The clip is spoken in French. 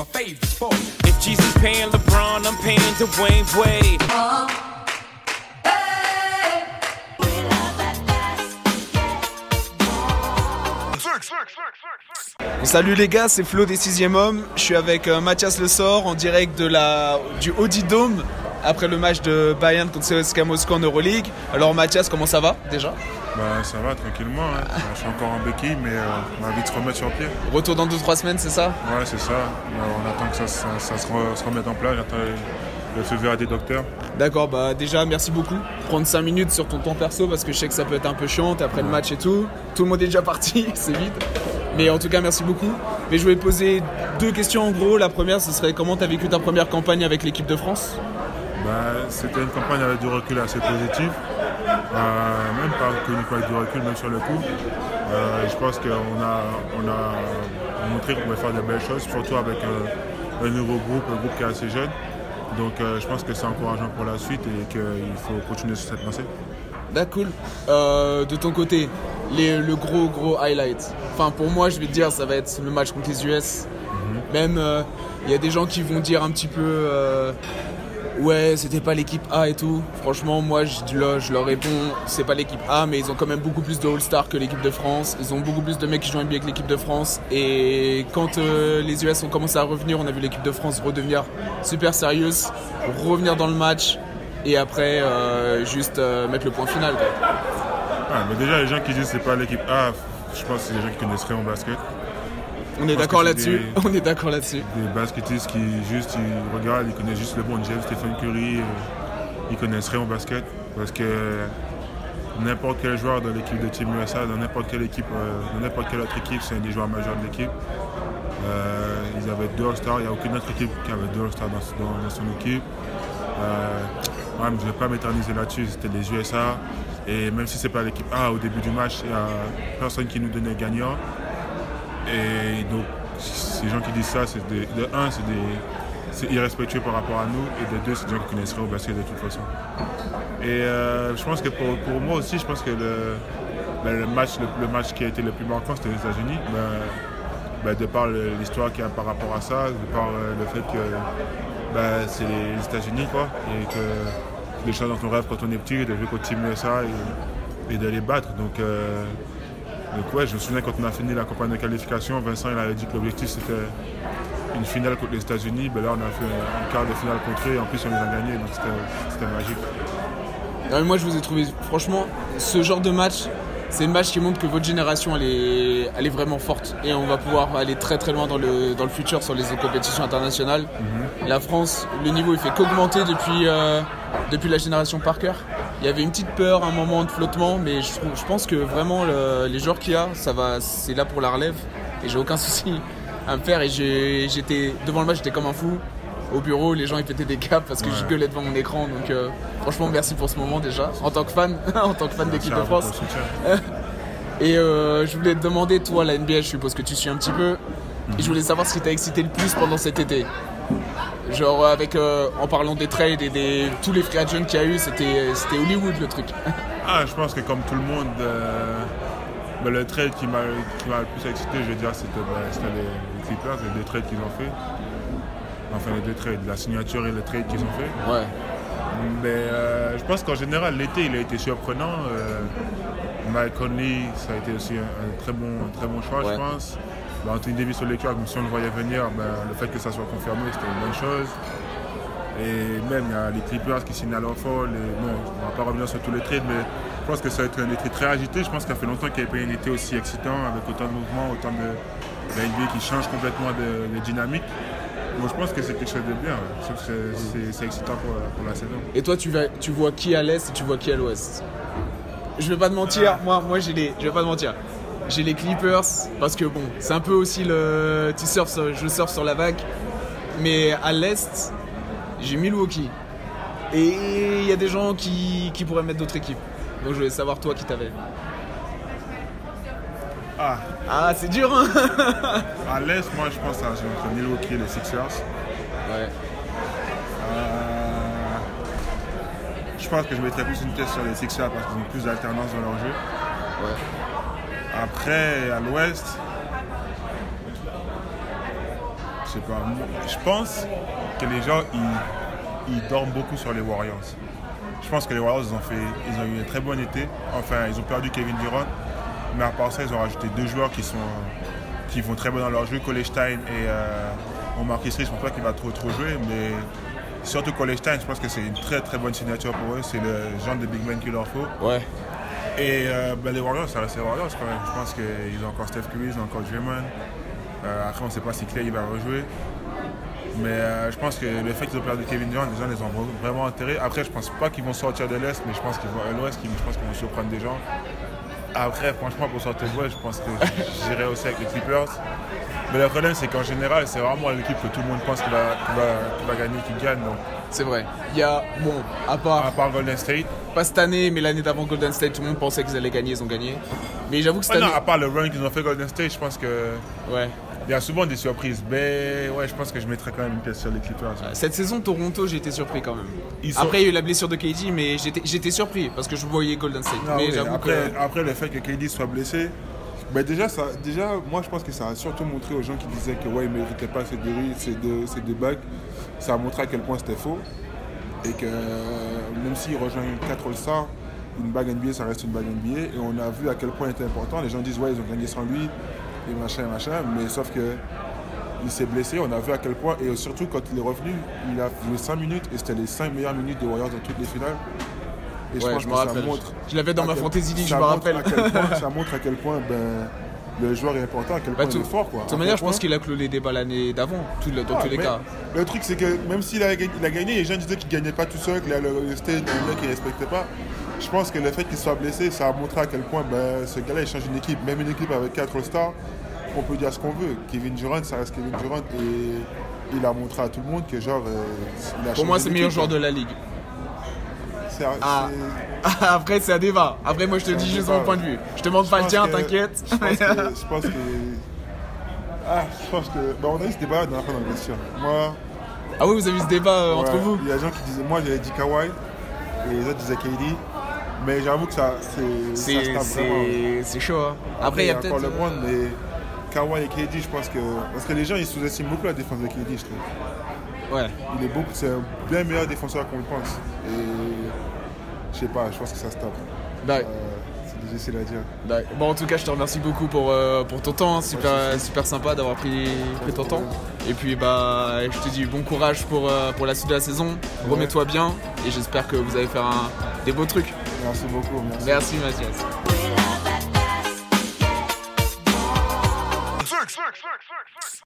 If Jesus paying LeBron, I'm paying. Salut les gars, c'est Flo des 6 Hommes. Je suis avec euh, Mathias Le Sort en direct de la, du Audi Dome après le match de Bayern contre CSKA Moscou en Euroleague. Alors Mathias, comment ça va déjà? Bah ça va tranquillement, hein. je suis encore en béquille mais euh, on va vite se remettre sur pied. Retour dans 2-3 semaines, c'est ça? Ouais c'est ça, on attend que ça, ça- ça se, re- se remette en place, j'attends le feu vert des docteurs. D'accord, bah déjà merci beaucoup. Prendre 5 minutes sur ton temps perso parce que je sais que ça peut être un peu chiant, après le match et tout. Tout le monde est déjà parti, c'est vite. Mais en tout cas merci beaucoup. Mais je voulais te poser deux questions en gros. La première ce serait comment t'as vécu ta première campagne avec l'équipe de France? Bah, C'était une campagne avec du recul assez positif, Euh, même pas que avec du recul, même sur le coup. Euh, je pense qu'on a, on a montré qu'on pouvait faire de belles choses, surtout avec un, un nouveau groupe, un groupe qui est assez jeune. Donc euh, je pense que c'est encourageant pour la suite et qu'il faut continuer sur cette lancée. D'accord, cool. Euh, de ton côté, les- le gros gros highlight. Enfin pour moi je vais te dire ça va être le match contre les US. Même euh, il y a des gens qui vont dire un petit peu euh, ouais c'était pas l'équipe A et tout. Franchement moi je, leur- réponds c'est pas l'équipe A mais ils ont quand même beaucoup plus de All-Stars que l'équipe de France. Ils ont beaucoup plus de mecs qui jouent bien que l'équipe de France. Et quand euh, les US ont commencé à revenir on a vu l'équipe de France redevenir super sérieuse, revenir dans le match et après euh, juste euh, mettre le point final. mais déjà les gens qui disent c'est pas l'équipe A, je pense que c'est des gens qui connaissent rien au basket. On est d'accord là-dessus. des- On est d'accord là-dessus. Des baskettistes qui juste ils regardent, ils connaissent juste le bon Jeff, Stephen Curry, euh, ils connaissent rien au basket parce que n'importe quel joueur de l'équipe de Team USA, dans n'importe quelle équipe, euh, dans n'importe quelle autre équipe, c'est un des joueurs majeurs de l'équipe. Euh, ils avaient deux All-Stars, il n'y a aucune autre équipe qui avait deux All-Stars dans, dans- dans son équipe. Ouais, mais je ne vais pas m'éterniser là-dessus, c'était les USA. Et même si c'est pas l'équipe A au début du match, il n'y a personne qui nous donnait gagnant. Et donc, ces gens qui disent ça, c'est de un, c'est des- irrespectueux par rapport à nous, et de deux, c'est des gens qui connaissent au basket de toute façon. Et euh, je pense que pour, moi aussi, je pense que le, ben, match, le, match qui a été le plus marquant, c'était les États-Unis. Ben, ben, de par l'histoire qu'il y a par rapport à ça, de par euh, le fait que ben, c'est les États-Unis, quoi, et que les choses dont on rêve quand on est petit, de jouer contre Team USA et, et de les battre. Donc, euh, donc ouais, je me souviens quand on a fini la campagne de qualification, Vincent il avait dit que l'objectif c'était une finale contre les États-Unis. Ben là, on a fait un quart de finale contre eux et en plus on les a gagnés, donc c'était magique. Moi, je vous ai trouvé, franchement, ce genre de match, c'est une match qui montre que votre génération, elle est, elle est vraiment forte. Et on va pouvoir aller très très loin dans le, dans le futur sur les compétitions internationales. La France, le niveau, il fait qu'augmenter depuis, euh, depuis la génération Parker. Il y avait une petite peur, un moment de flottement, mais je, pense que vraiment, le- les joueurs qu'il y a, ça va, c'est là pour la relève. Et j'ai aucun souci à me faire. Et j'étais, devant le match, j'étais comme un fou. Au bureau, les gens ils pétaient des câbles parce que je gueulais devant mon écran. Donc euh, franchement, merci pour ce moment déjà, en tant que fan, en tant que fan d'équipe de France. Et euh, je voulais te demander, toi, la NBA, je suppose que tu suis un petit peu. Et je voulais savoir ce qui t'a excité le plus pendant cet été. Genre, avec, euh, en parlant des trades et des tous les free agents qu'il y a eu, c'était c'était Hollywood le truc. Ah, je pense que comme tout le monde, euh, ben, le trade qui m'a qui m'a le plus excité, je veux dire, c'était c'était les, les Clippers, les deux trades qu'ils ont fait. Enfin, les deux trades, la signature et le trade qu'ils ont fait. Ouais. Mais euh, je pense qu'en général, l'été, il a été surprenant. Euh, Mike Conley, ça a été aussi un, un très, bon, un très bon choix, Ouais. je pense. Ben, Anthony Davis sur les Lakers, même si on le voyait venir, ben, le fait que ça soit confirmé, c'était une bonne chose. Et même, il y a les Clippers qui signent à leur folle. Et bon, on va pas revenir sur tous les trades, mais je pense que ça va être un été très agité. Je pense que ça fait longtemps qu'il n'y avait pas eu un été aussi excitant, avec autant de mouvements, autant de, de NBA qui change complètement de, de dynamique. Moi, je pense que c'est quelque chose de bien. ouais. Je trouve que c'est- excitant pour, pour la saison. Et toi, tu, vas, tu vois qui à l'est et tu vois qui à l'ouest? Je vais pas te mentir, moi, moi j'ai les. Je vais pas te mentir. J'ai les Clippers parce que bon, c'est un peu aussi le. Tu surfes, sur- je surfe sur la vague. Mais à l'est, j'ai Milwaukee. Et il y a des gens qui, qui pourraient mettre d'autres équipes. Donc je voulais savoir toi qui t'avais. Ah, Ah, c'est dur, hein à l'Est, moi, je pense à j'ai entre Milwaukee et les Sixers. Ouais. Euh, je pense que je mettrais plus une tête sur les Sixers parce qu'ils ont plus d'alternance dans leur jeu. Ouais. Après, à l'Ouest, Je sais pas. Je pense que les gens, ils, dorment beaucoup sur les Warriors. Je pense que les Warriors, ont, fait, ils ont eu un très bon été. Enfin, ils ont perdu Kevin Durant. Mais à part ça, ils ont rajouté deux joueurs qui, sont, qui vont très bien dans leur jeu. Colestein et euh, Omar Kisri, je pense pas qu'il va trop, trop jouer. Mais surtout Colestein, je pense que c'est une très très bonne signature pour eux. C'est le genre de big man qu'il leur faut. Ouais. Et euh, ben, les Warriors, ça reste les Warriors quand même. Je pense qu'ils ont encore Steph Curry, ils ont encore Draymond. Euh, après, on ne sait pas si Clay il va rejouer. Mais euh, je pense que le fait qu'ils ont perdu Kevin Durant, les gens les ont vraiment enterrés. Après, je pense pas qu'ils vont sortir de l'Est, mais je pense qu'ils vont à l'Ouest, je pense qu'ils vont surprendre des gens. Après, franchement, pour sortir de l'Ouest, je pense que j'irai aussi avec les Clippers. Mais le problème, c'est qu'en général, c'est vraiment l'équipe que tout le monde pense qu'il va, va, gagner, qui gagne. Donc, C'est vrai. Il y a, bon, à part, à part Golden State. pas cette année, mais l'année d'avant Golden State, tout le monde pensait qu'ils allaient gagner, ils ont gagné. Mais j'avoue que cette Ah non, année. à part le run qu'ils ont fait Golden State, je pense que Ouais. il y a souvent des surprises. Mais ouais, je pense que je mettrais quand même une pièce sur les Clippers. Cette saison, Toronto, j'ai été surpris quand même. Ils sont- Après, il y a eu la blessure de KD, mais j'étais surpris parce que je voyais Golden State. Non, mais oui, après, que. après, le fait que KD soit blessé, Déjà, ça, déjà, moi je pense que ça a surtout montré aux gens qui disaient que ouais, il méritait pas ces deux, ces deux, ces deux bagues. Ça a montré à quel point c'était faux. Et que même s'il rejoint 4 All-Stars, une bague NBA, ça reste une bague NBA. Et on a vu à quel point il était important. Les gens disent ouais, ils ont gagné sans lui, et machin, machin. Mais sauf que il s'est blessé, on a vu à quel point. Et surtout quand il est revenu, il a joué 5 minutes et c'était les 5 meilleures minutes des Warriors dans toutes les finales. Et Ouais, pense je me que ça rappelle. montre Je l'avais dans ma quel- Fantasy League, je me rappelle. à quel point- ça montre à quel point ben, le joueur est important, à quel Bah, point tout- il est fort. Quoi. De toute manière, je pense qu'il a clos les débats l'année d'avant, tout le- dans Ah, tous les cas. Le truc, c'est que même s'il a, il a gagné, les gens disaient qu'il gagnait pas tout seul, qu'il allait rester des gars qu'il respectait pas. Je pense que le fait qu'il soit blessé, ça a montré à quel point ben, ce gars-là, il change une équipe. Même une équipe avec 4 stars, on peut dire ce qu'on veut. Kevin Durant, ça reste Kevin Durant et il a montré à tout le monde que genre. euh, il a Pour moi, c'est le meilleur joueur de la ligue. Ah. Après, c'est un débat. Après, moi, je te dis juste débat, mon point de vue. Je te demande pas le tien, t'inquiète. Je pense que. Je pense que. Ah, je pense que. bah, on a eu ce débat la dernière fois dans le vestiaire. Moi. Ah oui, vous avez eu ce débat euh, entre vous Il y a des gens qui disaient. Moi, j'avais dit Kawhi. Et les autres disaient KD. Mais j'avoue que ça. C'est. C'est chaud. hein. Après, il y a peut-être. encore euh, LeBron, mais. Kawhi et KD, je pense que. Parce que les gens, ils sous-estiment beaucoup la défense de KD, je trouve. Ouais. Il est beaucoup. C'est un bien meilleur défenseur qu'on le pense. Et. Je sais pas, je pense que ça se tape. D'accord. Euh, c'est difficile à dire. D'accord. Bon, en tout cas, je te remercie beaucoup pour, euh, pour ton temps. Super, super sympa d'avoir pris, pris ton temps. Et puis, bah, je te dis bon courage pour, euh, pour la suite de la saison. Remets-toi bien. Et j'espère que vous allez faire un- des beaux trucs. Merci beaucoup. Merci. Merci, Mathias.